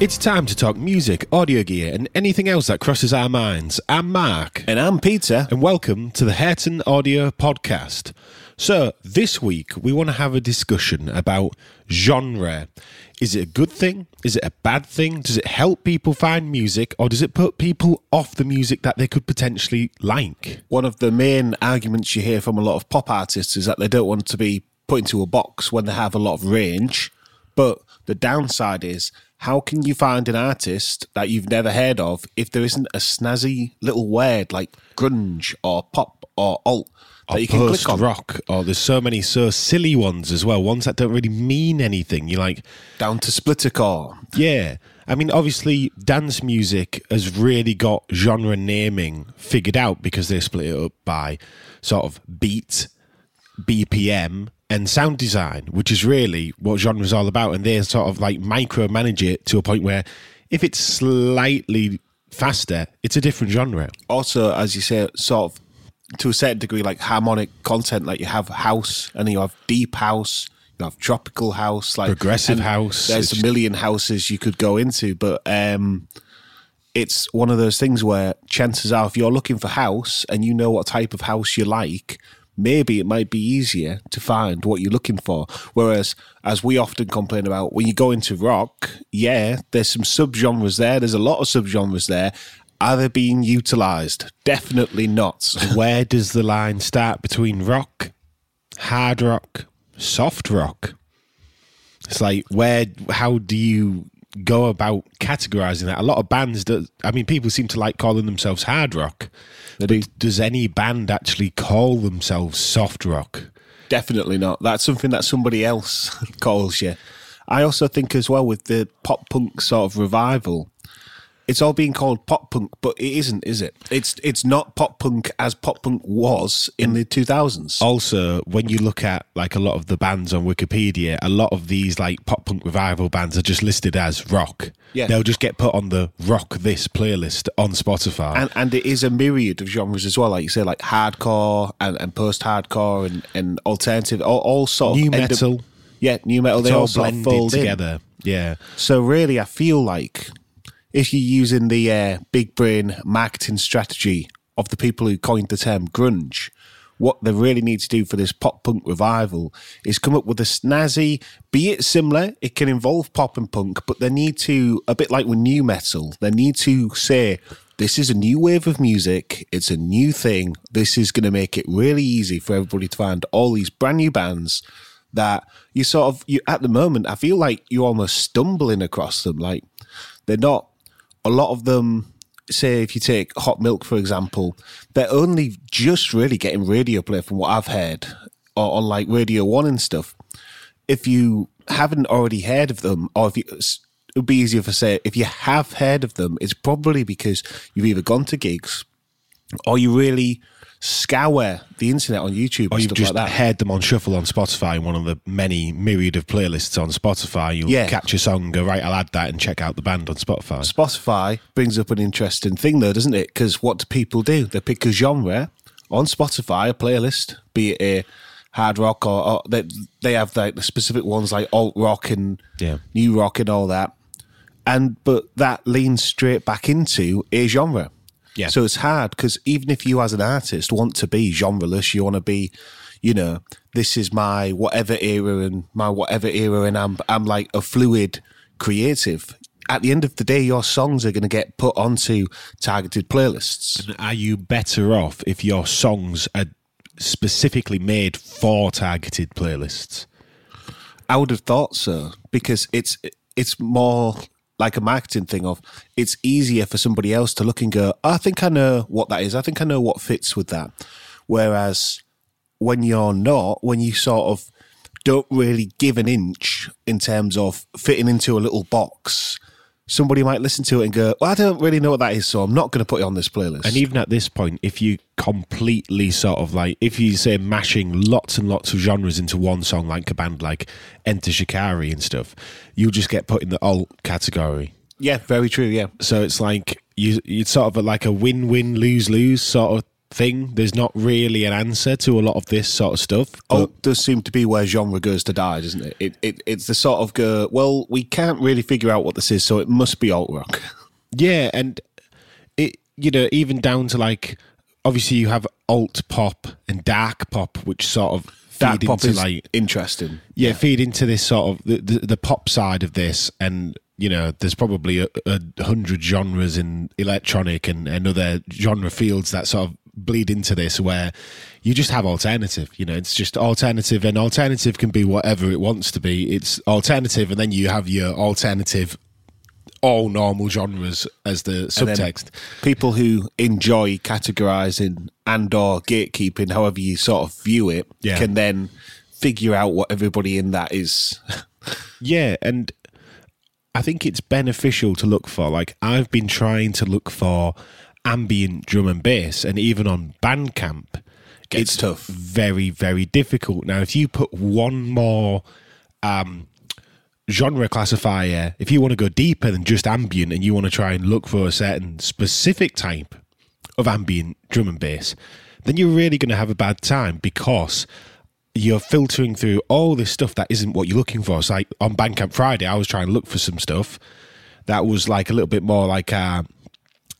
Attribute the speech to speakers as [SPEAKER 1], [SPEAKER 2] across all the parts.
[SPEAKER 1] It's time to talk music, audio gear, and anything else that crosses our minds. I'm Mark.
[SPEAKER 2] And I'm Peter.
[SPEAKER 1] And welcome to the Hurton Audio Podcast. So, this week we want to have a discussion about genre. Is it a good thing? Is it a bad thing? Does it help people find music or does it put people off the music that they could potentially like?
[SPEAKER 2] One of the main arguments you hear from a lot of pop artists is that they don't want to be put into a box when they have a lot of range. But the downside is how can you find an artist that you've never heard of if there isn't a snazzy little word like grunge or pop or alt that
[SPEAKER 1] or
[SPEAKER 2] you can click on?
[SPEAKER 1] rock, or there's so many so silly ones as well, ones that don't really mean anything. You're like,
[SPEAKER 2] Down to splittercore.
[SPEAKER 1] yeah. I mean, obviously, dance music has really got genre naming figured out because they split it up by sort of beat, BPM, and sound design, which is really what genre is all about. And they sort of like micromanage it to a point where if it's slightly faster, it's a different genre.
[SPEAKER 2] Also, as you say, sort of to a certain degree, like harmonic content. Like you have house, and you have deep house. You have tropical house, like
[SPEAKER 1] Progressive house.
[SPEAKER 2] There's a million houses you could go into, but um, it's one of those things where chances are, if you're looking for house and you know what type of house you like, maybe it might be easier to find what you're looking for. Whereas, as we often complain about, when you go into rock, yeah, there's some subgenres there. There's a lot of subgenres there. Are they being utilized? Definitely not.
[SPEAKER 1] Where does the line start between rock, hard rock, soft rock? It's like where? How do you go about categorizing that? A lot of bands do. I mean, people seem to like calling themselves hard rock. But does any band actually call themselves soft rock?
[SPEAKER 2] Definitely not. That's something that somebody else calls you. I also think as well with the pop punk sort of revival, it's all being called pop punk, but it isn't, is it? It's it's not pop punk as pop punk was in the two thousands.
[SPEAKER 1] Also, when you look at like a lot of the bands on Wikipedia, a lot of these like pop punk revival bands are just listed as rock.
[SPEAKER 2] Yeah.
[SPEAKER 1] They'll just get put on the rock this playlist on Spotify.
[SPEAKER 2] And and it is a myriad of genres as well, like you say, like hardcore and, and post hardcore and, and alternative, all, all sort
[SPEAKER 1] New
[SPEAKER 2] of up-
[SPEAKER 1] metal.
[SPEAKER 2] yeah, nu metal.
[SPEAKER 1] it's
[SPEAKER 2] They
[SPEAKER 1] all
[SPEAKER 2] all sort of
[SPEAKER 1] blended
[SPEAKER 2] in.
[SPEAKER 1] together. Yeah.
[SPEAKER 2] So really, I feel like if you're using the uh, big brain marketing strategy of the people who coined the term grunge, what they really need to do for this pop punk revival is come up with a snazzy, be it similar, it can involve pop and punk, but they need to, a bit like with nu metal, they need to say, this is a new wave of music. It's a new thing. This is going to make it really easy for everybody to find all these brand new bands that you sort of you at the moment I feel like you're almost stumbling across them like they're not a lot of them say if you take hot milk for example they're only just really getting radio play from what I've heard or on like radio 1 and stuff. If you haven't already heard of them or if you it would be easier for say if you have heard of them it's probably because you've either gone to gigs or you really scour the internet on YouTube
[SPEAKER 1] Or you've just
[SPEAKER 2] like
[SPEAKER 1] heard them on shuffle on Spotify, in one of the many myriad of playlists on Spotify. You'll
[SPEAKER 2] Yeah.
[SPEAKER 1] catch a song, and go right. I'll add that and check out the band on Spotify.
[SPEAKER 2] Spotify brings up an interesting thing, though, doesn't it? Because what do people do? They pick a genre on Spotify, a playlist, be it a hard rock or, or they, they have like the specific ones like alt rock and
[SPEAKER 1] Yeah.
[SPEAKER 2] new rock and all that. And but that leans straight back into a genre.
[SPEAKER 1] Yeah.
[SPEAKER 2] So it's hard because even if you as an artist want to be genreless, you want to be, you know, this is my whatever era and my whatever era, and I'm I'm like a fluid creative. At the end of the day, your songs are going to get put onto targeted playlists.
[SPEAKER 1] Are you better off if your songs are specifically made for targeted playlists?
[SPEAKER 2] I would have thought so because it's it's more like a marketing thing of it's easier for somebody else to look and go, I think I know what that is. I think I know what fits with that. Whereas when you're not, when you sort of don't really give an inch in terms of fitting into a little box, somebody might listen to it and go, well, I don't really know what that is, so I'm not going to put it on this playlist.
[SPEAKER 1] And even at this point, if you completely sort of like, if you say mashing lots and lots of genres into one song, like a band like Enter Shikari and stuff, you'll just get put in the alt category.
[SPEAKER 2] yeah, very true. Yeah.
[SPEAKER 1] So it's like you, it's sort of like a win-win, lose-lose sort of thing. There's not really an answer to a lot of this sort of stuff. Oh, but-
[SPEAKER 2] Alt does seem to be where genre goes to die, doesn't it? It, it? It's the sort of go, well, we can't really figure out what this is, so it must be alt rock.
[SPEAKER 1] Yeah, and it you know even down to like obviously you have alt pop and dark pop, which sort of
[SPEAKER 2] That
[SPEAKER 1] feed
[SPEAKER 2] pop
[SPEAKER 1] into
[SPEAKER 2] is
[SPEAKER 1] like
[SPEAKER 2] interesting.
[SPEAKER 1] yeah, feed into this sort of the, the the pop side of this, and you know there's probably a, a hundred genres in electronic and, and other genre fields that sort of bleed into this where you just have alternative you know it's just alternative and alternative can be whatever it wants to be it's alternative and then you have your alternative all normal genres as the subtext
[SPEAKER 2] People who enjoy categorizing and or gatekeeping, however you sort of view it,
[SPEAKER 1] Yeah.
[SPEAKER 2] can then figure out what everybody in that is.
[SPEAKER 1] Yeah, and I think it's beneficial to look for. Like I've been trying to look for ambient drum and bass, and even on Bandcamp,
[SPEAKER 2] Gets
[SPEAKER 1] it's
[SPEAKER 2] tough.
[SPEAKER 1] Very, very difficult. Now, if you put one more um, genre classifier, if you want to go deeper than just ambient, and you want to try and look for a certain specific type of ambient drum and bass, then you're really going to have a bad time because you're filtering through all this stuff that isn't what you're looking for. It's like on Bandcamp Friday, I was trying to look for some stuff that was like a little bit more like a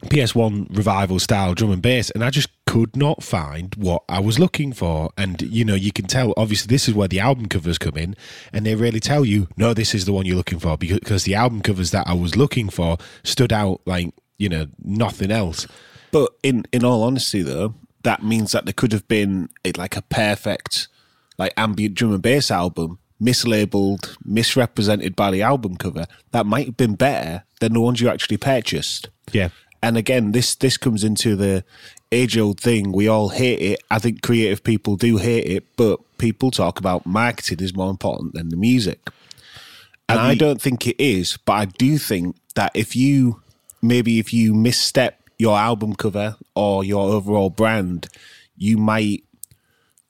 [SPEAKER 1] PS1 revival style drum and bass, and I just could not find what I was looking for. And you know, you can tell obviously this is where the album covers come in, and they really tell you, no, this is the one you're looking for because, the album covers that I was looking for stood out like you know nothing else.
[SPEAKER 2] But in in all honesty, though, that means that there could have been a, like a perfect like ambient drum and bass album, mislabeled, misrepresented by the album cover. That might have been better than the ones you actually purchased.
[SPEAKER 1] Yeah.
[SPEAKER 2] And again, this this comes into the age old thing. We all hate it. I think creative people do hate it, but people talk about marketing is more important than the music. And I don't think it is, but I do think that if you maybe if you misstep your album cover or your overall brand, you might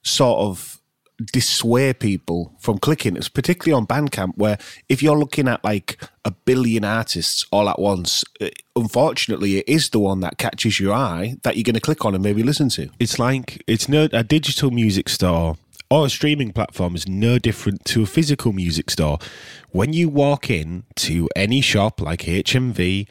[SPEAKER 2] sort of dissuade people from clicking. It's particularly on Bandcamp, where if you're looking at like a billion artists all at once, uh, unfortunately, it is the one that catches your eye that you're going to click on and maybe listen to.
[SPEAKER 1] it's like it's no a digital music store or a streaming platform is no different to a physical music store. When you walk in to any shop like HMV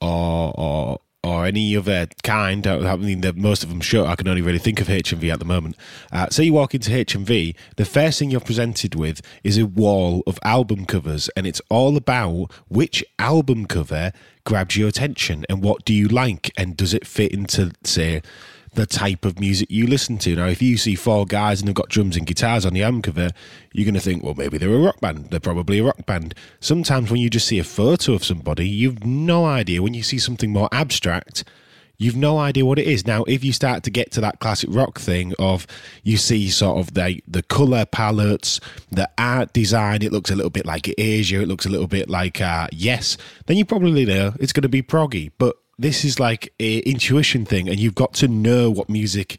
[SPEAKER 1] or or or any other kind, I mean, the, most of them shut. I can only really think of HMV at the moment. Uh, so you walk into HMV, the first thing you're presented with is a wall of album covers, and it's all about which album cover grabs your attention and what do you like, and does it fit into, say, the type of music you listen to. Now, if you see four guys and they've got drums and guitars on the album cover, you're going to think, well, maybe they're a rock band. They're probably a rock band. Sometimes when you just see a photo of somebody, you've no idea. When you see something more abstract, you've no idea what it is. Now, if you start to get to that classic rock thing of you see sort of the the color palettes, the art design, it looks a little bit like Asia, it looks a little bit like uh, Yes, then you probably know it's going to be proggy. But this is like a intuition thing, and you've got to know what music,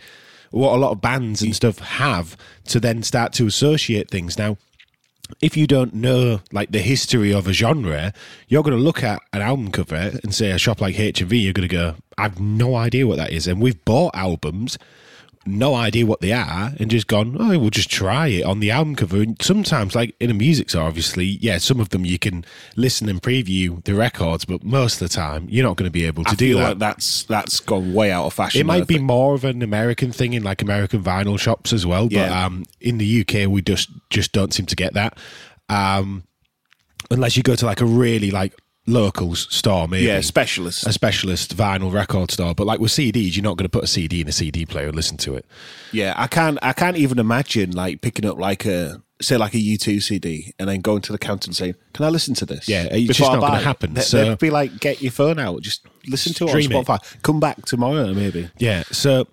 [SPEAKER 1] what a lot of bands and stuff have to then start to associate things. Now, if you don't know like the history of a genre, you're going to look at an album cover and say a shop like HMV, you're going to go, I've no idea what that is. And we've bought albums, no idea what they are, and just gone, oh, we'll just try it on the album cover. And sometimes, like in a music store, obviously, yeah, some of them you can listen and preview the records, but most of the time, you're not going to be able to
[SPEAKER 2] I
[SPEAKER 1] do that.
[SPEAKER 2] like that's that's gone way out of fashion.
[SPEAKER 1] It might be
[SPEAKER 2] think.
[SPEAKER 1] more of an American thing in like American vinyl shops as well, but
[SPEAKER 2] Yeah.
[SPEAKER 1] um, in the UK we just just don't seem to get that. Um, unless you go to like a really like locals store, maybe
[SPEAKER 2] yeah, specialist
[SPEAKER 1] a specialist vinyl record store. But like with CDs, you're not going to put a CD in a CD player and listen to it.
[SPEAKER 2] Yeah, I can't. I can't even imagine like picking up like a say like a U two CD and then going to the counter and saying, "Can I listen to this?"
[SPEAKER 1] Yeah, it's just
[SPEAKER 2] Before
[SPEAKER 1] not gonna happen,
[SPEAKER 2] They-
[SPEAKER 1] so-
[SPEAKER 2] They'd be like, "Get your phone out, just listen to it on
[SPEAKER 1] Stream it.
[SPEAKER 2] Spotify. Come back tomorrow, maybe."
[SPEAKER 1] Yeah, so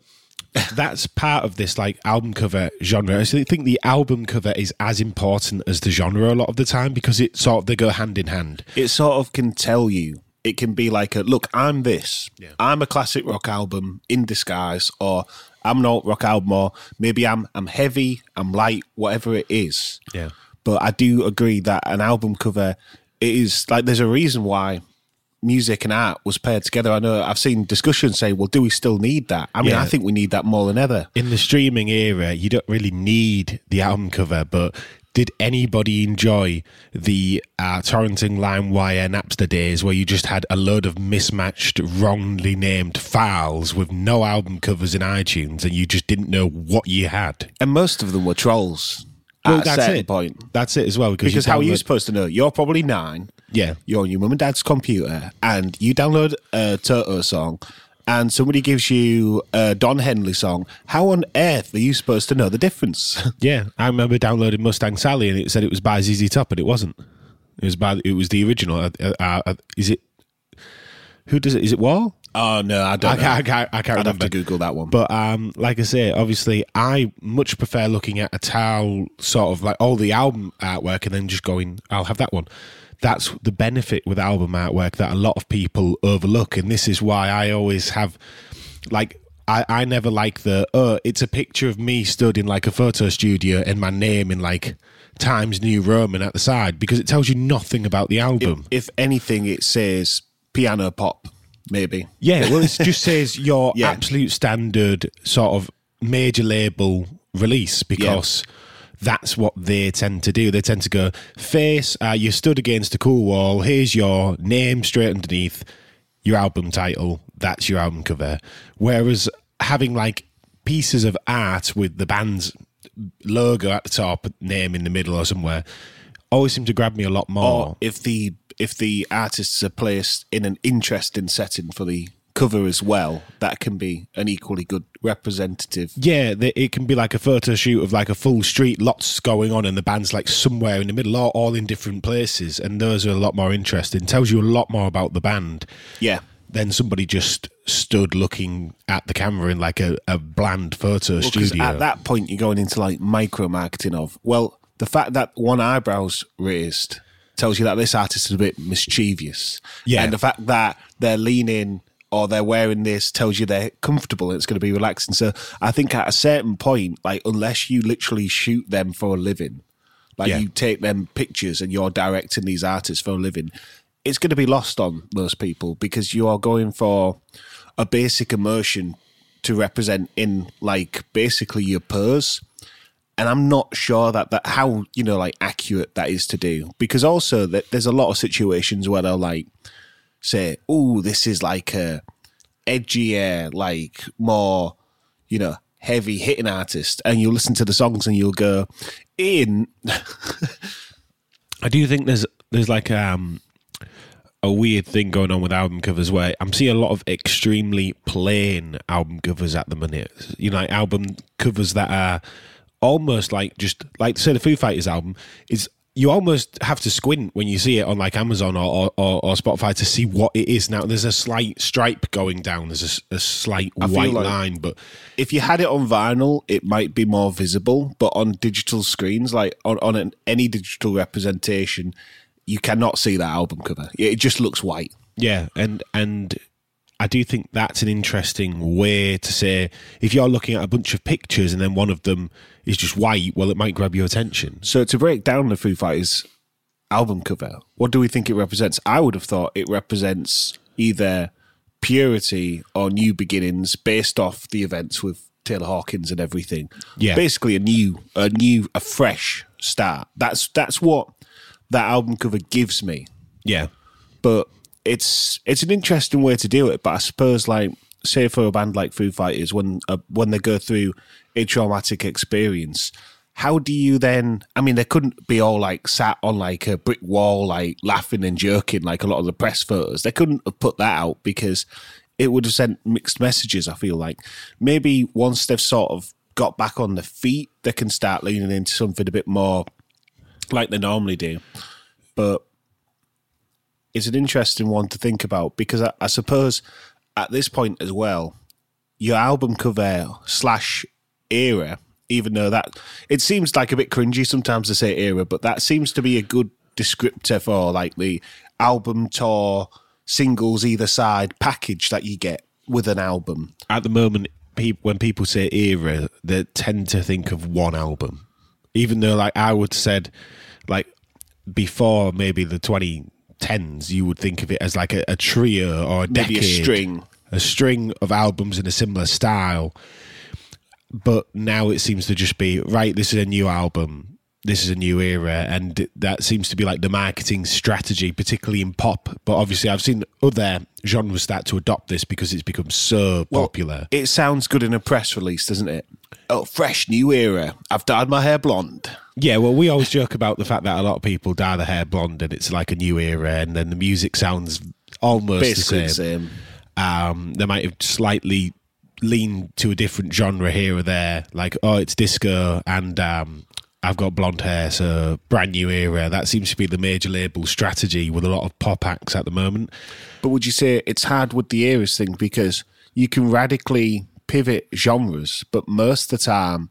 [SPEAKER 1] that's part of this like album cover genre. I think the album cover is as important as the genre a lot of the time because it sort of they go hand in hand.
[SPEAKER 2] It sort of can tell you. It can be like a look. I'm this. I'm a classic rock album in disguise, or I'm an alt rock album, or maybe I'm I'm heavy, I'm light, whatever it is.
[SPEAKER 1] Yeah.
[SPEAKER 2] But I do agree that an album cover it is like there's a reason why music and art was paired together. I know I've seen discussions say, "Well, do we still need that?" I mean,
[SPEAKER 1] Yeah.
[SPEAKER 2] I think we need that more than ever.
[SPEAKER 1] in the streaming era, you don't really need the album cover, but did anybody enjoy the uh, torrenting LimeWire Napster days where you just had a load of mismatched, wrongly named files with no album covers in iTunes and you just didn't know what you had?
[SPEAKER 2] And most of them were trolls
[SPEAKER 1] Well,
[SPEAKER 2] at a
[SPEAKER 1] that's
[SPEAKER 2] certain
[SPEAKER 1] it.
[SPEAKER 2] point.
[SPEAKER 1] That's it as well. Because,
[SPEAKER 2] Because how are you supposed to know? You're probably nine.
[SPEAKER 1] Yeah.
[SPEAKER 2] You're on your mum and dad's computer, and you download a Toto song, and somebody gives you a Don Henley song. How on earth are you supposed to know the difference?
[SPEAKER 1] Yeah, I remember downloading Mustang Sally and it said it was by ZZ Top, and it wasn't. It was by it was the original. Uh, uh, is it? Who does it? Is it Wall?
[SPEAKER 2] oh no, I don't.
[SPEAKER 1] I can't, I can't, I can't
[SPEAKER 2] I'd have
[SPEAKER 1] remember.
[SPEAKER 2] to Google that one.
[SPEAKER 1] But um, like I say, obviously, I much prefer looking at a towel, sort of like all the album artwork, and then just going, "I'll have that one." That's the benefit with album artwork that a lot of people overlook, and this is why I always have, like, I, I never like the oh, it's a picture of me stood in like a photo studio and my name in like Times New Roman at the side because it tells you nothing about the album.
[SPEAKER 2] if anything, it says piano pop, maybe.
[SPEAKER 1] Yeah, well, it just says your
[SPEAKER 2] Yeah.
[SPEAKER 1] absolute standard sort of major label release because that's what they tend to do. They tend to go, Face, uh, you stood against a cool wall. Here's your name straight underneath your album title. That's your album cover. Whereas having like pieces of art with the band's logo at the top, name in the middle or somewhere, always seem to grab me a lot more.
[SPEAKER 2] Or if the if the artists are placed in an interesting setting for the cover as well, that can be an equally good representative.
[SPEAKER 1] Yeah, it can be like a photo shoot of like a full street, lots going on, and the band's like somewhere in the middle, all, all in different places, and those are a lot more interesting. Tells you a lot more about the band
[SPEAKER 2] Yeah.
[SPEAKER 1] than somebody just stood looking at the camera in like a, a bland photo
[SPEAKER 2] Because
[SPEAKER 1] studio.
[SPEAKER 2] at that point, you're going into like micro marketing of, well, the fact that one eyebrow's raised tells you that this artist is a bit mischievous.
[SPEAKER 1] Yeah.
[SPEAKER 2] And the fact that they're leaning or they're wearing this tells you they're comfortable and it's going to be relaxing. So I think at a certain point, like, unless you literally shoot them for a living, like
[SPEAKER 1] Yeah.
[SPEAKER 2] you take them pictures and you're directing these artists for a living, it's going to be lost on most people because you are going for a basic emotion to represent in like basically your pose and i'm not sure that that how you know like accurate that is to do because also that there's a lot of situations where they're like say oh this is like a edgier like more you know heavy hitting artist and you'll listen to the songs and you'll go in
[SPEAKER 1] I do think there's there's like um a weird thing going on with album covers where I'm seeing a lot of extremely plain album covers at the minute. You know, like album covers that are almost like just like say the Foo Fighters album is you almost have to squint when you see it on like Amazon or, or, or Spotify to see what it is. Now there's a slight stripe going down. There's a slight
[SPEAKER 2] feel
[SPEAKER 1] white
[SPEAKER 2] like-
[SPEAKER 1] line, but
[SPEAKER 2] if you had it on vinyl, it might be more visible, but on digital screens, like on, on an, any digital representation, you cannot see that album cover. It just looks white.
[SPEAKER 1] Yeah, and and I do think that's an interesting way to say if you're looking at a bunch of pictures and then one of them is just white, well, it might grab your attention.
[SPEAKER 2] So to break down the Foo Fighters album cover, what do we think it represents? I would have thought it represents either purity or new beginnings based off the events with Taylor Hawkins and everything.
[SPEAKER 1] Yeah.
[SPEAKER 2] Basically a new a new a fresh start. That's that's what that album cover gives me.
[SPEAKER 1] Yeah,
[SPEAKER 2] but it's it's an interesting way to do it. But I suppose, like, say for a band like Foo Fighters, when uh, when they go through a traumatic experience, how do you then? I mean, they couldn't be all like sat on like a brick wall, like laughing and joking, like a lot of the press photos. They couldn't have put that out because it would have sent mixed messages. I feel like maybe once they've sort of got back on their feet, they can start leaning into something a bit more like they normally do. But it's an interesting one to think about because I, I suppose at this point as well, your album cover slash era, even though that it seems like a bit cringy sometimes to say era, but that seems to be a good descriptor for like the album tour singles either side package that you get with an album.
[SPEAKER 1] at the moment, peop when people say era, they tend to think of one album, even though like I would said, like before maybe the 20, tens, you would think of it as like a, a trio or a
[SPEAKER 2] Maybe
[SPEAKER 1] decade,
[SPEAKER 2] a string.
[SPEAKER 1] a string of albums in a similar style. But now it seems to just be right. This is a new album. This is a new era, and that seems to be like the marketing strategy, particularly in pop. But obviously, I've seen other genres start to adopt this because it's become so popular.
[SPEAKER 2] It sounds good in a press release, doesn't it? Oh, fresh new era. I've dyed my hair blonde.
[SPEAKER 1] Yeah, well, we always joke about the fact that a lot of people dye their hair blonde, and it's like a new era, and then the music sounds almost
[SPEAKER 2] Basically
[SPEAKER 1] the
[SPEAKER 2] the
[SPEAKER 1] same.
[SPEAKER 2] same.
[SPEAKER 1] Um, they might have slightly leaned to a different genre here or there, like oh, it's disco, and um, I've got blonde hair, so brand new era. That seems to be the major label strategy with a lot of pop acts at the moment.
[SPEAKER 2] But would you say it's hard with the eras thing because you can radically pivot genres, but most of the time,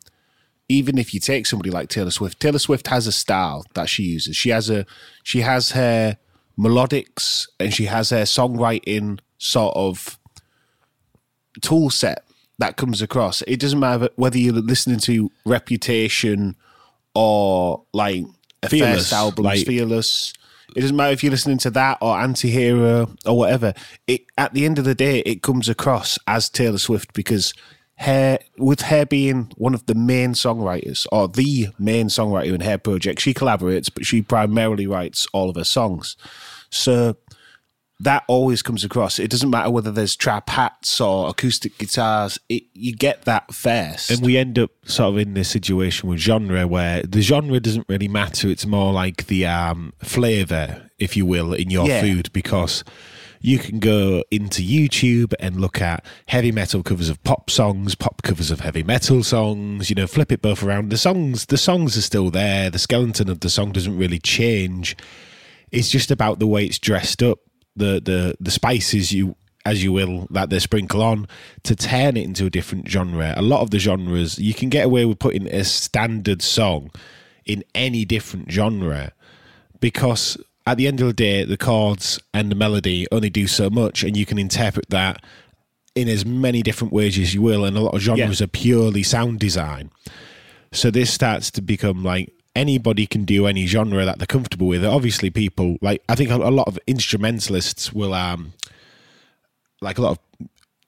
[SPEAKER 2] even if you take somebody like Taylor Swift, Taylor Swift has a style that she uses. She has a she has her melodics and she has her songwriting sort of tool set that comes across. It doesn't matter whether you're listening to Reputation or like a
[SPEAKER 1] Fearless,
[SPEAKER 2] first album,
[SPEAKER 1] like-
[SPEAKER 2] Fearless. It doesn't matter if you're listening to that or Anti-Hero or whatever. It at the end of the day, it comes across as Taylor Swift because her with her being one of the main songwriters or the main songwriter in her project, she collaborates, but she primarily writes all of her songs. So that always comes across. It doesn't matter whether there's trap hats or acoustic guitars. It, you get that first.
[SPEAKER 1] And we end up sort of in this situation with genre where the genre doesn't really matter. It's more like the um, flavor, if you will, in your
[SPEAKER 2] Yeah.
[SPEAKER 1] food because you can go into YouTube and look at heavy metal covers of pop songs, pop covers of heavy metal songs, you know, flip it both around. The songs the songs are still there. The skeleton of the song doesn't really change. It's just about the way it's dressed up, the the the spices you as you will that they sprinkle on to turn it into a different genre. A lot of the genres you can get away with putting a standard song in any different genre because at the end of the day the chords and the melody only do so much and you can interpret that in as many different ways as you will and a lot of genres
[SPEAKER 2] Yeah.
[SPEAKER 1] are purely sound design. So this starts to become like anybody can do any genre that they're comfortable with. Obviously, people like I think a, a lot of instrumentalists will um like a lot of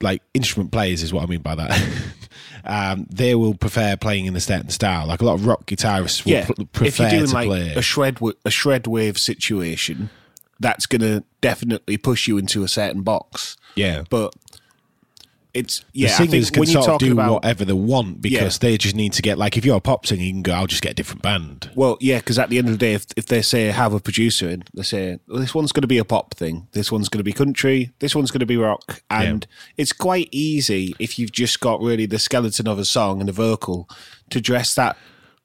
[SPEAKER 1] like instrument players is what I mean by that. um, they will prefer playing in a certain style. Like a lot of rock guitarists will
[SPEAKER 2] yeah,
[SPEAKER 1] pr-
[SPEAKER 2] if
[SPEAKER 1] prefer
[SPEAKER 2] you're doing
[SPEAKER 1] to
[SPEAKER 2] like
[SPEAKER 1] play.
[SPEAKER 2] a shred wa- a shred wave situation, that's gonna definitely push you into a certain box.
[SPEAKER 1] yeah,
[SPEAKER 2] But it's
[SPEAKER 1] the
[SPEAKER 2] yeah. I
[SPEAKER 1] singers
[SPEAKER 2] think
[SPEAKER 1] can sort of do
[SPEAKER 2] about
[SPEAKER 1] whatever they want because they just need to get like if you're a pop singer, you can go. I'll just get a different band.
[SPEAKER 2] Well, yeah, because at the end of the day, if, if they say have a producer in, they say well, this one's going to be a pop thing, this one's going to be country, this one's going to be rock, and it's quite easy if you've just got really the skeleton of a song and a vocal to dress that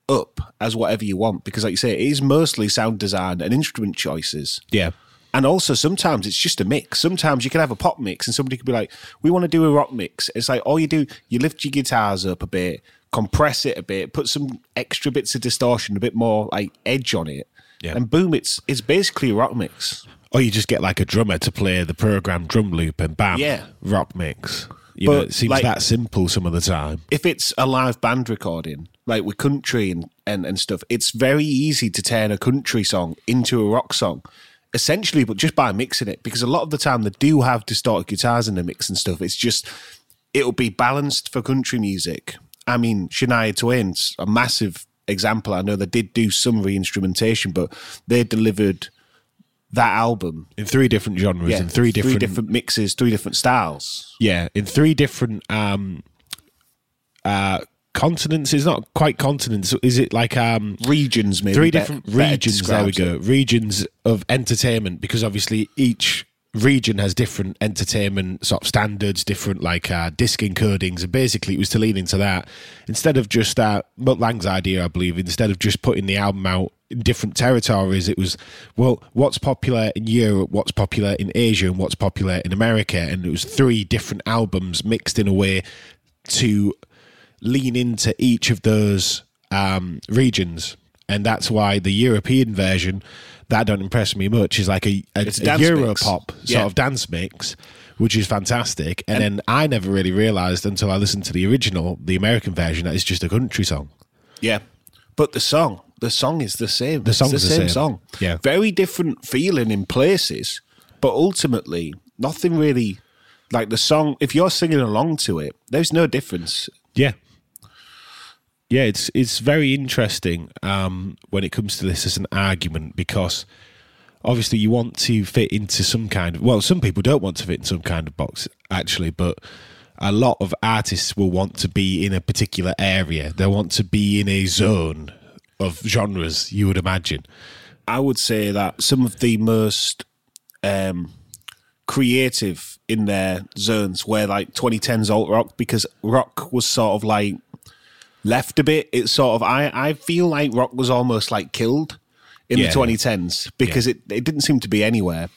[SPEAKER 2] up as whatever you want. Because, like you say, it is mostly sound design and instrument choices.
[SPEAKER 1] Yeah,
[SPEAKER 2] And also, sometimes it's just a mix. Sometimes you can have a pop mix, and somebody could be like, "We want to do a rock mix." It's like all you do, you lift your guitars up a bit, compress it a bit, put some extra bits of distortion, a bit more like edge on it,
[SPEAKER 1] Yeah.
[SPEAKER 2] and boom, it's it's basically a rock mix.
[SPEAKER 1] or you just get like a drummer to play the program drum loop and bam,
[SPEAKER 2] Yeah.
[SPEAKER 1] rock mix. You
[SPEAKER 2] But,
[SPEAKER 1] know, it seems
[SPEAKER 2] like-
[SPEAKER 1] that simple some of the time.
[SPEAKER 2] If it's a live band recording, like with country and, and, and stuff, it's very easy to turn a country song into a rock song. Essentially, but just by mixing it, because a lot of the time they do have distorted guitars in the mix and stuff. It's just it'll be balanced for country music. I mean, Shania Twain's a massive example. I know they did do some re-instrumentation, but they delivered that album
[SPEAKER 1] In three different genres,
[SPEAKER 2] yeah,
[SPEAKER 1] in three different,
[SPEAKER 2] different mixes, three different styles.
[SPEAKER 1] yeah, in three different um, uh, continents. It's not quite continents. Is it like um,
[SPEAKER 2] Regions, maybe
[SPEAKER 1] three different regions? There we go.
[SPEAKER 2] it.
[SPEAKER 1] Regions of entertainment, because obviously each region has different entertainment sort of standards, different like uh, disc encodings, and basically it was to lean into that instead of just uh, Mutt Lange's idea, I believe. Instead of just putting the album out in different territories, it was well, what's popular in Europe, what's popular in Asia, and what's popular in America, and it was three different albums mixed in a way to lean into each of those um, regions, and that's why the European version that don't impress me much is like a, a,
[SPEAKER 2] a
[SPEAKER 1] a Euro pop sort
[SPEAKER 2] Yeah.
[SPEAKER 1] of dance mix, which is fantastic. And, then I never really realised until I listened to the original, the American version, that it's just a country song.
[SPEAKER 2] Yeah. But the song, the song is the same.
[SPEAKER 1] The song's
[SPEAKER 2] it's the,
[SPEAKER 1] the
[SPEAKER 2] same,
[SPEAKER 1] same.
[SPEAKER 2] song.
[SPEAKER 1] Yeah.
[SPEAKER 2] very different feeling in places, but ultimately nothing really like the song. If you're singing along to it, there's no difference.
[SPEAKER 1] Yeah. Yeah, it's it's very interesting um, when it comes to this as an argument because obviously you want to fit into some kind of well, some people don't want to fit in some kind of box actually, but a lot of artists will want to be in a particular area. They want to be in a zone of genres, you would imagine.
[SPEAKER 2] I would say that some of the most um, creative in their zones were like 2010s alt rock because rock was sort of like left a bit. It's sort of I I feel like rock was almost like killed in
[SPEAKER 1] Yeah.
[SPEAKER 2] the 2010s because it, it didn't seem to be anywhere.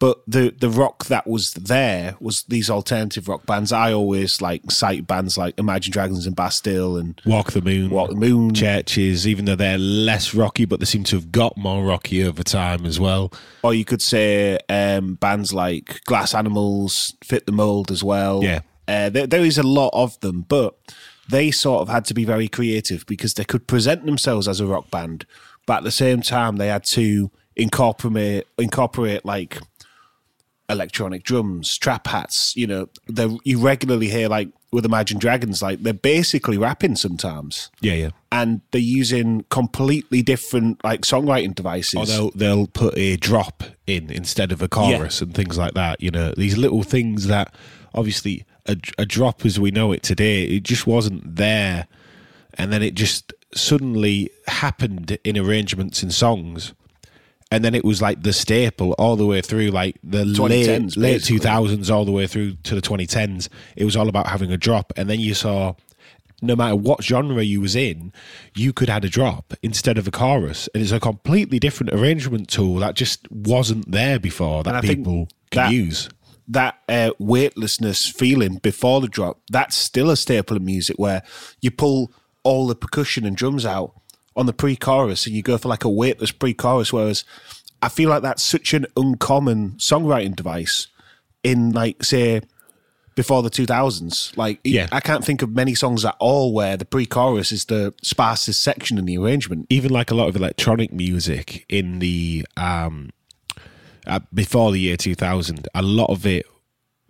[SPEAKER 2] But the the rock that was there was these alternative rock bands. I always like cite bands like Imagine Dragons and Bastille and
[SPEAKER 1] Walk the Moon,
[SPEAKER 2] Walk the Moon.
[SPEAKER 1] CHVRCHES, even though they're less rocky, but they seem to have got more rocky over time as well.
[SPEAKER 2] or you could say um, bands like Glass Animals fit the mold as well.
[SPEAKER 1] Yeah.
[SPEAKER 2] uh, there, there is a lot of them, but they sort of had to be very creative because they could present themselves as a rock band, but at the same time they had to incorporate incorporate like electronic drums, trap hats. You know, they you regularly hear like with Imagine Dragons, like they're basically rapping sometimes.
[SPEAKER 1] Yeah, yeah.
[SPEAKER 2] And they're using completely different like songwriting devices.
[SPEAKER 1] Or they'll they'll put a drop in instead of a chorus and things like that. You know, these little things that obviously a, a drop as we know it today, it just wasn't there, and then it just suddenly happened in arrangements and songs. And then it was like the staple all the way through, like the late late two thousands, all the way through to the twenty tens. It was all about having a drop, and then you saw no matter what genre you was in, you could add a drop instead of a chorus, and it's a completely different arrangement tool that just wasn't there before that
[SPEAKER 2] And I think
[SPEAKER 1] people can
[SPEAKER 2] that-
[SPEAKER 1] use.
[SPEAKER 2] That uh, weightlessness feeling before the drop, that's still a staple of music where you pull all the percussion and drums out on the pre chorus and you go for like a weightless pre chorus. Whereas I feel like that's such an uncommon songwriting device in, like, say, before the 2000s. Like,
[SPEAKER 1] Yeah.
[SPEAKER 2] I can't think of many songs at all where the pre chorus is the sparsest section in the arrangement.
[SPEAKER 1] Even like a lot of electronic music in the um, uh, before the year two thousand, a lot of it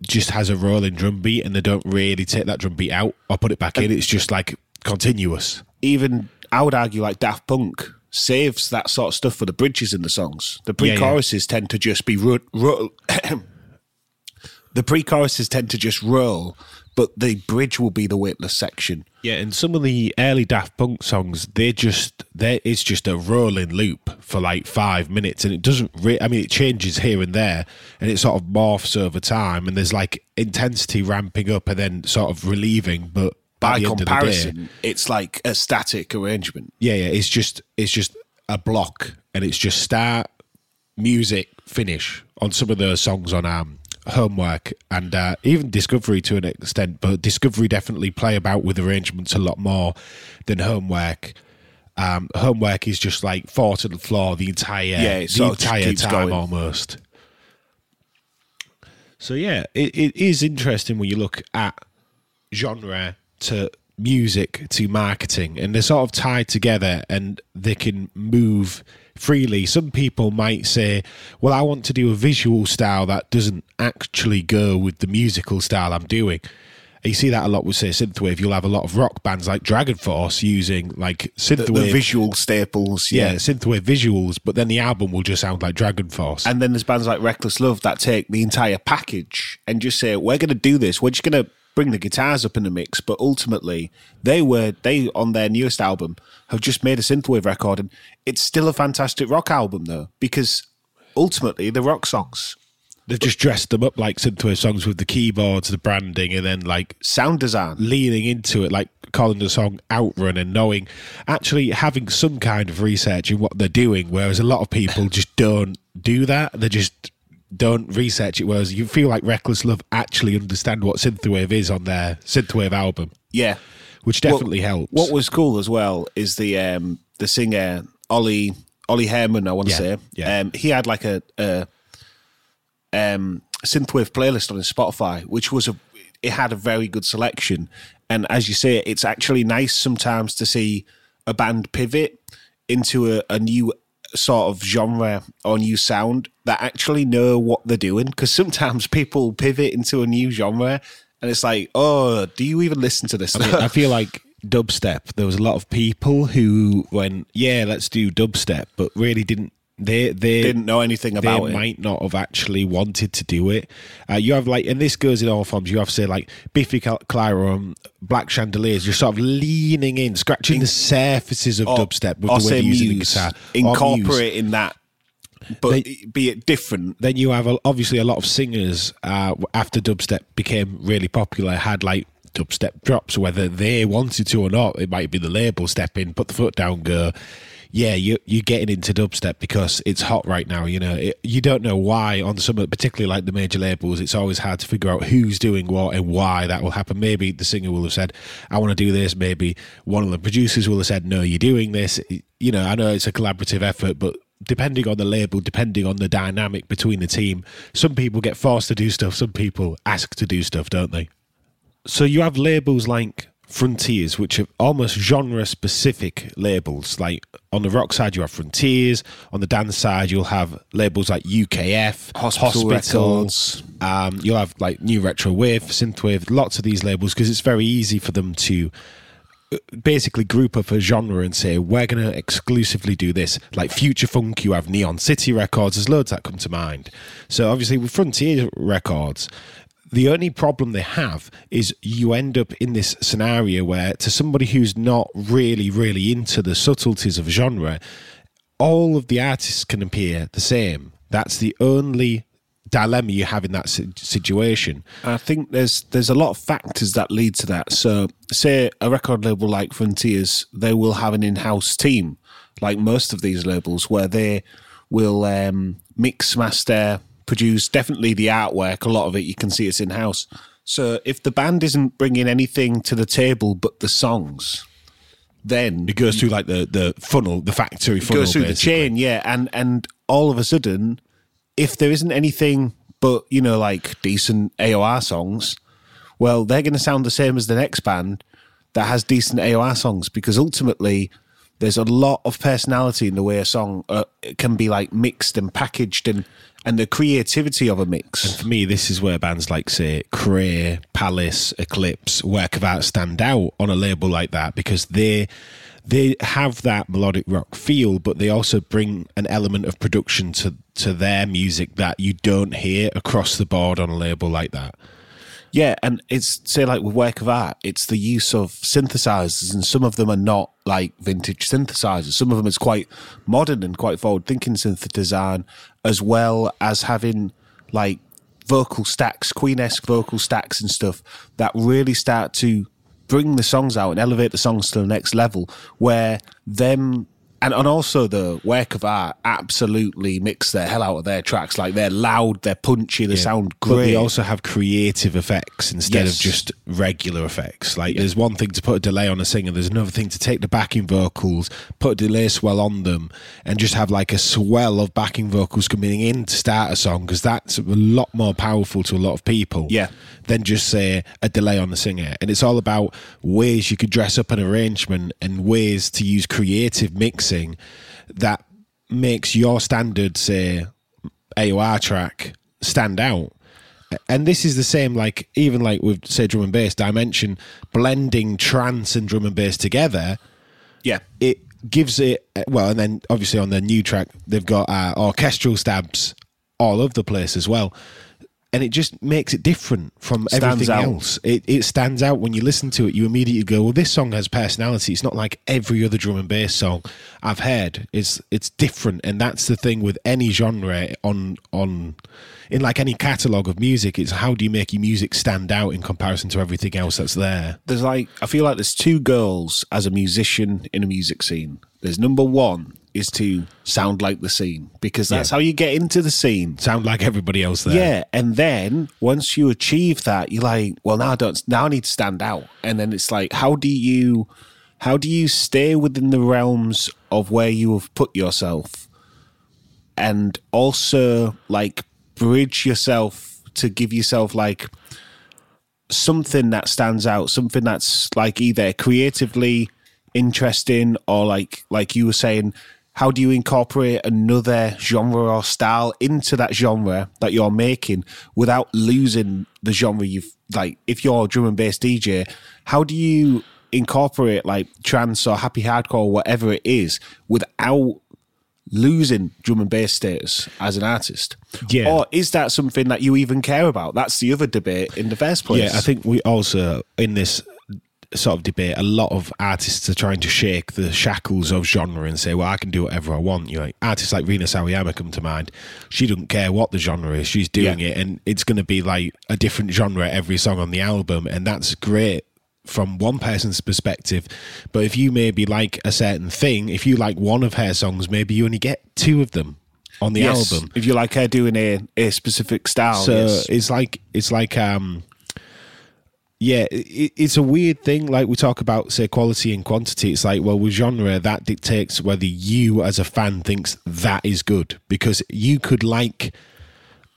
[SPEAKER 1] just has a rolling drum beat, and they don't really take that drum beat out or put it back in. It's just like continuous.
[SPEAKER 2] even I would argue like Daft Punk saves that sort of stuff for the bridges in the songs. The
[SPEAKER 1] Yeah, yeah.
[SPEAKER 2] pre-choruses tend to just be the pre-choruses tend to just roll, but the bridge will be the weightless section.
[SPEAKER 1] Yeah, and some of the early Daft Punk songs, they just there it's just a rolling loop for like five minutes, and it doesn't. Re- I mean, it changes here and there, and it sort of morphs over time, and there's like intensity ramping up and then sort of relieving, but by
[SPEAKER 2] By
[SPEAKER 1] the end of the day,
[SPEAKER 2] comparison, it's like a static arrangement.
[SPEAKER 1] yeah, yeah, it's just it's just a block, and it's just start, music, finish on some of the songs on um, Homework and uh, even Discovery to an extent, but Discovery definitely play about with arrangements a lot more than Homework. Um, homework is just like four to the floor the entire
[SPEAKER 2] Yeah,
[SPEAKER 1] the
[SPEAKER 2] sort of just
[SPEAKER 1] entire time
[SPEAKER 2] going.
[SPEAKER 1] almost. So yeah, it, it is interesting when you look at genre to music to marketing and they're sort of tied together and they can move freely some people might say well i want to do a visual style that doesn't actually go with the musical style i'm doing you see that a lot with say synthwave you'll have a lot of rock bands like DragonForce using like
[SPEAKER 2] The,
[SPEAKER 1] synthwave
[SPEAKER 2] the visual staples,
[SPEAKER 1] yeah
[SPEAKER 2] yeah.
[SPEAKER 1] synthwave visuals but then the album will just sound like DragonForce
[SPEAKER 2] And then there's bands like Reckless Love that take the entire package and just say, "We're going to do this. We're just going to bring the guitars up in the mix." But ultimately, they were they on their newest album have just made a synthwave record, and it's still a fantastic rock album though because ultimately the rock songs
[SPEAKER 1] they've just dressed them up like synthwave songs with the keyboards the branding and then like
[SPEAKER 2] sound design.
[SPEAKER 1] leaning into it, like calling the song Outrun and knowing, actually having some kind of research in what they're doing, whereas a lot of people just don't do that. They just don't research it, whereas you feel like Reckless Love actually understand what Synthwave is on their Synthwave album,
[SPEAKER 2] Yeah,
[SPEAKER 1] which definitely helps.
[SPEAKER 2] What was cool as well is the um, the singer Olli Olli Herman. I want to
[SPEAKER 1] Yeah,
[SPEAKER 2] say,
[SPEAKER 1] yeah.
[SPEAKER 2] Um, he had like a, a um, synthwave playlist on his Spotify, which was a it had a very good selection. And as you say, it's actually nice sometimes to see a band pivot into a, a new sort of genre or new sound that actually know what they're doing. Because sometimes people pivot into a new genre and it's like, oh, do you even listen to this?
[SPEAKER 1] I feel like dubstep, there was a lot of people who went, yeah, let's do dubstep, but really didn't. They they
[SPEAKER 2] Didn't know anything
[SPEAKER 1] they
[SPEAKER 2] about it.
[SPEAKER 1] might not have actually wanted to do it. Uh, you have like, and this goes in all forms. You have say like Biffy Clyro and Black Chandeliers. You're sort of leaning in, scratching the surfaces of dubstep with the way they're using the guitar.
[SPEAKER 2] Incorporating that, but
[SPEAKER 1] They-
[SPEAKER 2] be it different.
[SPEAKER 1] then you have a, obviously a lot of singers uh, after dubstep became really popular had like dubstep drops whether they wanted to or not it might be the label step in put the foot down go yeah you, you're getting into dubstep because it's hot right now you know. It, you don't know why on some particularly like the major labels it's always hard to figure out who's doing what and why that will happen. Maybe the singer will have said i want to do this. Maybe one of the producers will have said no you're doing this. You know i know it's a collaborative effort but depending on the label, depending on the dynamic between the team, some people get forced to do stuff, some people ask to do stuff, don't they? So you have labels like Frontiers, which are almost genre specific labels. Like on the rock side, you have Frontiers. On the dance side, you'll have labels like UKF,
[SPEAKER 2] Hospital Records.
[SPEAKER 1] Um, you'll have like New Retro Wave, Synthwave, lots of these labels because it's very easy for them to basically group up a genre and say we're going to exclusively do this like future funk you have neon city records there's loads that come to mind so obviously with frontier records the only problem they have is you end up in this scenario where to somebody who's not really really into the subtleties of genre all of the artists can appear the same that's the only dilemma you have in that situation
[SPEAKER 2] I think there's there's a lot of factors that lead to that. So, say a record label like Frontiers, they will have an in-house team, like most of these labels, where they will um, mix, master, produce. Definitely the artwork. A lot of it you can see it's in-house. So, if the band isn't bringing anything to the table but the songs, then
[SPEAKER 1] it goes through like the the funnel the factory funnel
[SPEAKER 2] goes through the chain, yeah, and and all of a sudden, if there isn't anything but you know like decent AOR songs, well, they're going to sound the same as the next band that has decent AOR songs because ultimately there's a lot of personality in the way a song uh, can be like mixed and packaged and and the creativity of a mix.
[SPEAKER 1] For me, this is where bands like, say, Creye, Palace, Eclipse, Work of Art stand out on a label like that because they they have that melodic rock feel, but they also bring an element of production to to their music that you don't hear across the board on a label like that.
[SPEAKER 2] Yeah, and it's say like with work of art, it's the use of synthesizers, and some of them are not like vintage synthesizers. Some of them is quite modern and quite forward thinking synth design, as well as having like vocal stacks, Queen esque vocal stacks and stuff that really start to bring the songs out and elevate the songs to the next level. Where them and, and also the work of art absolutely mix the hell out of their tracks. Like they're loud, they're punchy, they sound great.
[SPEAKER 1] But they also have creative effects instead
[SPEAKER 2] Yes.
[SPEAKER 1] of just regular effects. Like there's one thing to put a delay on a singer, there's another thing to take the backing vocals, put a delay swell on them, and just have like a swell of backing vocals coming in to start a song because that's a lot more powerful to a lot of people.
[SPEAKER 2] Yeah.
[SPEAKER 1] Than just say a delay on the singer. And it's all about ways you could dress up an arrangement and ways to use creative mixing that makes your standard, say, AOR track stand out. And this is the same, like even like with say drum and bass dimension, blending trance and drum and bass together.
[SPEAKER 2] yeah.
[SPEAKER 1] It gives it well, and then obviously on the new track they've got uh, orchestral stabs all over the place as well, and it just makes it different from
[SPEAKER 2] Stands
[SPEAKER 1] everything
[SPEAKER 2] out.
[SPEAKER 1] else. It it stands out when you listen to it. You immediately go, "Well, this song has personality. It's not like every other drum and bass song I've heard. It's it's different, and that's the thing with any genre on on." In like any catalogue of music, it's how do you make your music stand out in comparison to everything else that's there?
[SPEAKER 2] there's like I feel like there's two goals as a musician in a music scene. There's number one is to sound like the scene because that's
[SPEAKER 1] Yeah.
[SPEAKER 2] how you get into the scene.
[SPEAKER 1] Sound like everybody else there.
[SPEAKER 2] Yeah, and then once you achieve that, you're like, well, now I don't. Now I need to stand out. And then it's like, how do you, how do you stay within the realms of where you have put yourself, and also like bridge yourself to give yourself like something that stands out, something that's like either creatively interesting or like like you were saying how do you incorporate another genre or style into that genre that you're making without losing the genre you've like if you're a drum and bass DJ how do you incorporate like trance or happy hardcore or whatever it is without losing drum and bass status as an artist?
[SPEAKER 1] Yeah.
[SPEAKER 2] or is that something that you even care about? That's the other debate in the first place.
[SPEAKER 1] Yeah, I think we also in this sort of debate, a lot of artists are trying to shake the shackles of genre and say, "Well, I can do whatever I want." You know, artists like Rina Sawayama come to mind. She doesn't care what the genre is; she's doing
[SPEAKER 2] Yeah.
[SPEAKER 1] it, and it's going to be like a different genre every song on the album, and that's great from one person's perspective. But if you maybe like a certain thing, if you like one of her songs, maybe you only get two of them on the
[SPEAKER 2] Yes,
[SPEAKER 1] album.
[SPEAKER 2] if you like her doing a, a specific style
[SPEAKER 1] So
[SPEAKER 2] yes.
[SPEAKER 1] it's like it's like um yeah, it, it's a weird thing. Like we talk about, say, quality and quantity. It's like, well, with genre, that dictates whether you, as a fan, thinks that is good because you could like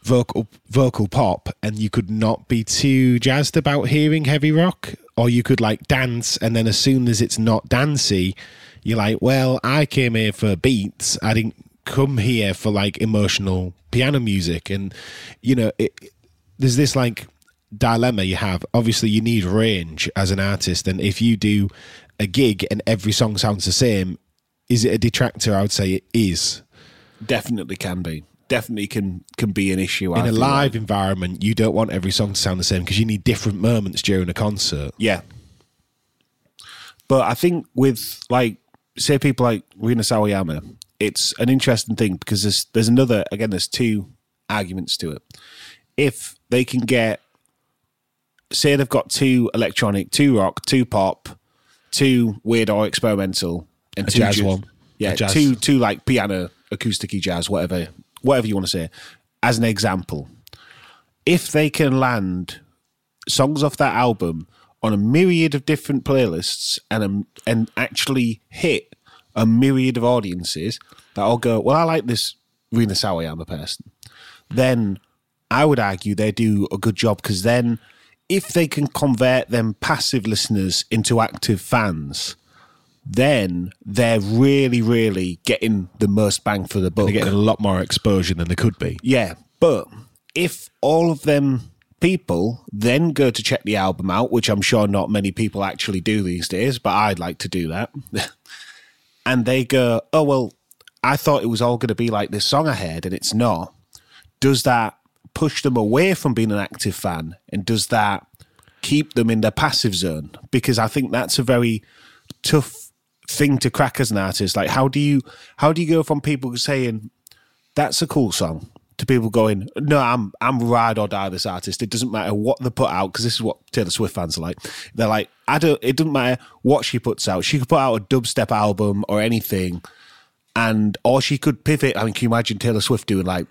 [SPEAKER 1] vocal vocal pop and you could not be too jazzed about hearing heavy rock, or you could like dance, and then as soon as it's not dancey, you're like, well, I came here for beats. I didn't come here for like emotional piano music, and you know, it, there's this like dilemma you have. Obviously, you need range as an artist, and if you do a gig and every song sounds the same, is it a detractor? I would say it is.
[SPEAKER 2] definitely can be. Definitely can can be an issue.
[SPEAKER 1] In a live
[SPEAKER 2] like.
[SPEAKER 1] environment, you don't want every song to sound the same because you need different moments during a concert.
[SPEAKER 2] yeah. But I think with like say people like Rina Sawayama, it's an interesting thing because there's there's another again. There's two arguments to it. If they can get, say they've got two electronic, two rock, two pop, two weird or experimental, and two
[SPEAKER 1] jazz
[SPEAKER 2] ju-
[SPEAKER 1] one.
[SPEAKER 2] yeah,
[SPEAKER 1] jazz.
[SPEAKER 2] two two like piano, acousticy jazz, whatever, whatever you want to say. As an example, if they can land songs off that album on a myriad of different playlists and um, and actually hit a myriad of audiences that all go, well, I like this Rina Sawayama person, then I would argue they do a good job because then if they can convert them passive listeners into active fans, then they're really, really getting the most bang for the buck.
[SPEAKER 1] They're getting a lot more exposure than they could be.
[SPEAKER 2] Yeah, but if all of them people then go to check the album out, which I'm sure not many people actually do these days, but I'd like to do that, and they go, oh, well, I thought it was all going to be like this song I heard, and it's not, does that push them away from being an active fan? And does that keep them in their passive zone? Because I think that's a very tough thing to crack as an artist. Like, how do you how do you go from people saying that's a cool song to people going, no, I'm I'm ride or die this artist. It doesn't matter what they put out because this is what Taylor Swift fans are like. They're like, I don't. It doesn't matter what she puts out. She could put out a dubstep album or anything, and or she could pivot. I mean, can you imagine Taylor Swift doing like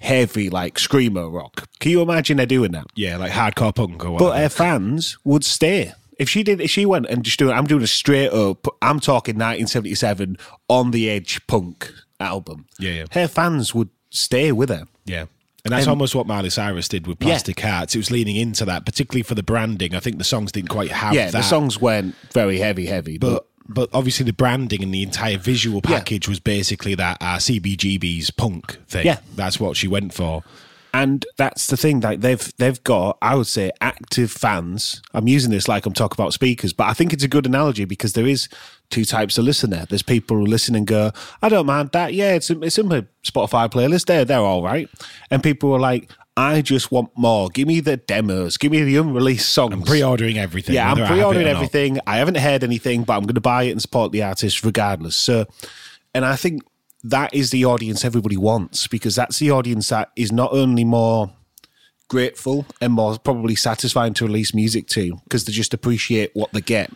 [SPEAKER 2] heavy like screamer rock? Can you imagine her doing that?
[SPEAKER 1] Yeah, like hardcore punk or whatever.
[SPEAKER 2] But her fans would stay. If she did, if she went and just doing, I'm doing a straight up, I'm talking 1977 on the edge punk album.
[SPEAKER 1] Yeah, yeah.
[SPEAKER 2] Her fans would stay with her.
[SPEAKER 1] Yeah. And that's
[SPEAKER 2] And-
[SPEAKER 1] almost what Miley Cyrus did with Plastic Hearts. It was leaning into that, particularly for the branding. I think the songs didn't quite have
[SPEAKER 2] Yeah,
[SPEAKER 1] that.
[SPEAKER 2] the songs weren't very heavy, heavy, but,
[SPEAKER 1] but but obviously the branding and the entire visual
[SPEAKER 2] Yeah.
[SPEAKER 1] package was basically that uh, CBGB's punk thing.
[SPEAKER 2] Yeah.
[SPEAKER 1] that's what she went for.
[SPEAKER 2] and that's the thing. Like they've they've got, I would say, active fans. I'm using this like I'm talking about speakers, but I think it's a good analogy because there is two types of listener. There's people who listen and go, I don't mind that. Yeah, it's it's in my Spotify playlist. They're they're all right. And people are like, I just want more. Give me the demos. Give me the unreleased songs.
[SPEAKER 1] I'm pre-ordering everything.
[SPEAKER 2] Yeah, I'm
[SPEAKER 1] whether I have it
[SPEAKER 2] pre-ordering
[SPEAKER 1] or not.
[SPEAKER 2] everything. I haven't heard anything, but I'm going to buy it and support the artist regardless. So, and I think that is the audience everybody wants because that's the audience that is not only more grateful and more probably satisfying to release music to because they just appreciate what they get.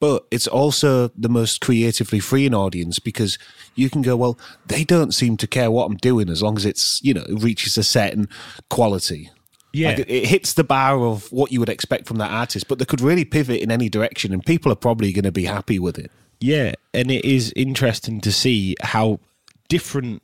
[SPEAKER 2] But it's also the most creatively freeing audience because you can go, well, they don't seem to care what I'm doing as long as it's, you know, it reaches a certain quality.
[SPEAKER 1] Yeah.
[SPEAKER 2] Like, it- it hits the bar of what you would expect from that artist, but they could really pivot in any direction and people are probably going to be happy with it.
[SPEAKER 1] Yeah, and it is interesting to see how different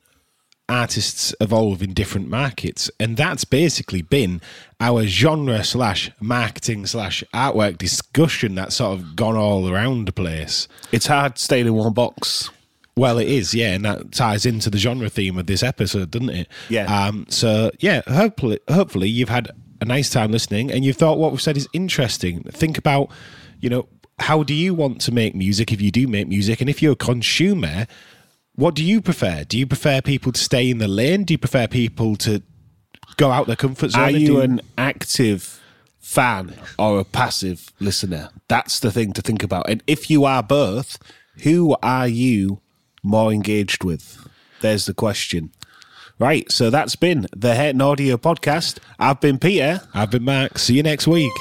[SPEAKER 1] artists evolve in different markets, and that's basically been our genre slash marketing slash artwork discussion that's sort of gone all around the place.
[SPEAKER 2] It's hard staying in one box.
[SPEAKER 1] Well, it is, yeah, and that ties into the genre theme of this episode, doesn't it?
[SPEAKER 2] Yeah.
[SPEAKER 1] Um. So yeah, hopefully, hopefully you've had a nice time listening, and you've thought what we've said is interesting. Think about, you know, how do you want to make music if you do make music, and if you're a consumer, what do you prefer? Do you prefer people to stay in the lane? Do you prefer people to go out their comfort zone?
[SPEAKER 2] Are you
[SPEAKER 1] do-
[SPEAKER 2] an active fan or a passive listener? That's the thing to think about. And if you are both, who are you more engaged with? There's the question. Right, so that's been the Hurton Audio podcast. I've been Peter.
[SPEAKER 1] I've been Mark. See you next week.